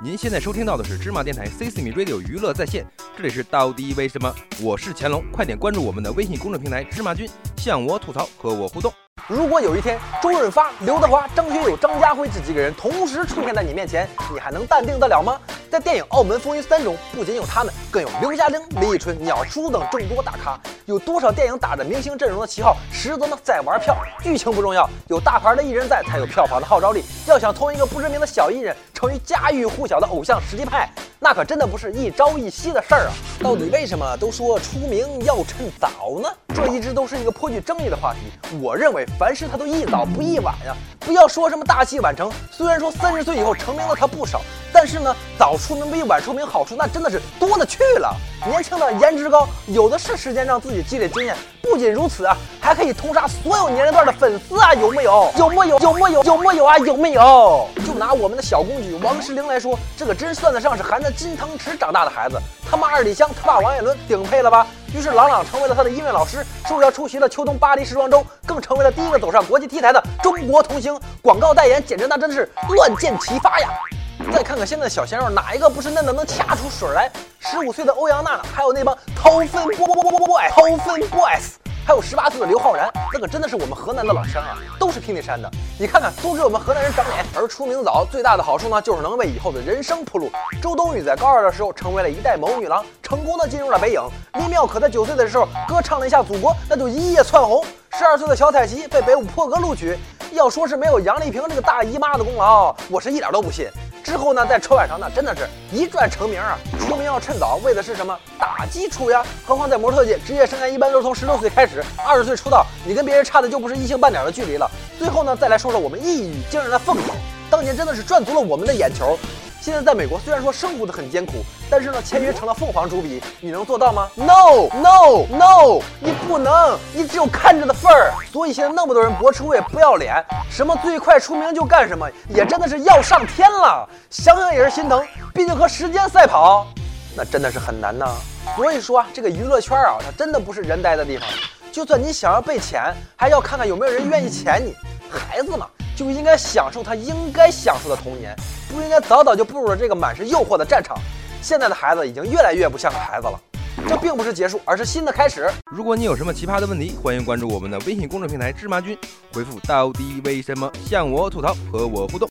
您现在收听到的是芝麻电台 C C M Radio 娱乐在线，这里是到底为什么？我是乾隆，快点关注我们的微信公众平台芝麻君，向我吐槽，和我互动。如果有一天周润发、刘德华、张学友、张家辉这几个人同时出现在你面前，你还能淡定得了吗？在电影《澳门风云三》中，不仅有他们，更有刘嘉玲、李宇春、鸟叔等众多大咖。有多少电影打着明星阵容的旗号，实则呢在玩票？剧情不重要，有大牌的艺人在，才有票房的号召力。要想从一个不知名的小艺人成为家喻户晓的偶像实力派，那可真的不是一朝一夕的事儿啊！到底为什么都说出名要趁早呢？这一直都是一个颇具争议的话题。我认为凡事它都一早不一晚呀，不要说什么大器晚成。虽然说三十岁以后成名的他不少，但是呢，早出名比晚出名好处那真的是多了去了。年轻的颜值高，有的是时间让自己积累经验。不仅如此啊，还可以通杀所有年龄段的粉丝啊，有没有？有没有？有没有？有没有啊？有没有？拿我们的小公举王诗龄来说，这个真算得上是含着金汤匙长大的孩子。他妈二里香，他爸王彦伦，顶配了吧？于是朗朗成为了他的音乐老师，受邀出席了秋冬巴黎时装周，更成为了第一个走上国际 T 台的中国童星。广告代言简直那真的是乱箭齐发呀！再看看现在的小鲜肉，哪一个不是嫩的能掐出水来？十五岁的欧阳娜娜，还有那帮掏粪 boy，掏粪 boys，还有十八岁的刘昊然，那可真的是我们河南的老乡啊，都是平顶山的。你看看，都给我们河南人长脸。而出名早最大的好处呢，就是能为以后的人生铺路。周冬雨在高二的时候成为了一代谋女郎，成功的进入了北影。李妙可在九岁的时候歌唱了一下祖国，那就一夜窜红。十二岁的小彩旗被北舞破格录取，要说是没有杨丽萍这个大姨妈的功劳，我是一点都不信。之后呢，在春晚上呢，真的是一转成名啊！出名要趁早，为的是什么？打基础呀！何况在模特界，职业生涯一般都是从十六岁开始，二十岁出道，你跟别人差的就不是一星半点的距离了。最后呢，再来说说我们一语惊人的凤姐，当年真的是赚足了我们的眼球。现在在美国，虽然说生活的很艰苦，但是呢，签约成了凤凰主笔，你能做到吗？No No No，你不能，你只有看着的份儿。所以现在那么多人博出位不要脸，什么最快出名就干什么，也真的是要上天了。想想也是心疼，毕竟和时间赛跑，那真的是很难呐。所以说啊，这个娱乐圈啊，它真的不是人待的地方。就算你想要被钱，还要看看有没有人愿意钱你。孩子嘛。就应该享受他应该享受的童年，不应该早早就步入了这个满是诱惑的战场。现在的孩子已经越来越不像个孩子了，这并不是结束，而是新的开始。如果你有什么奇葩的问题，欢迎关注我们的微信公众平台芝麻君，回复到底为什么向我吐槽，和我互动。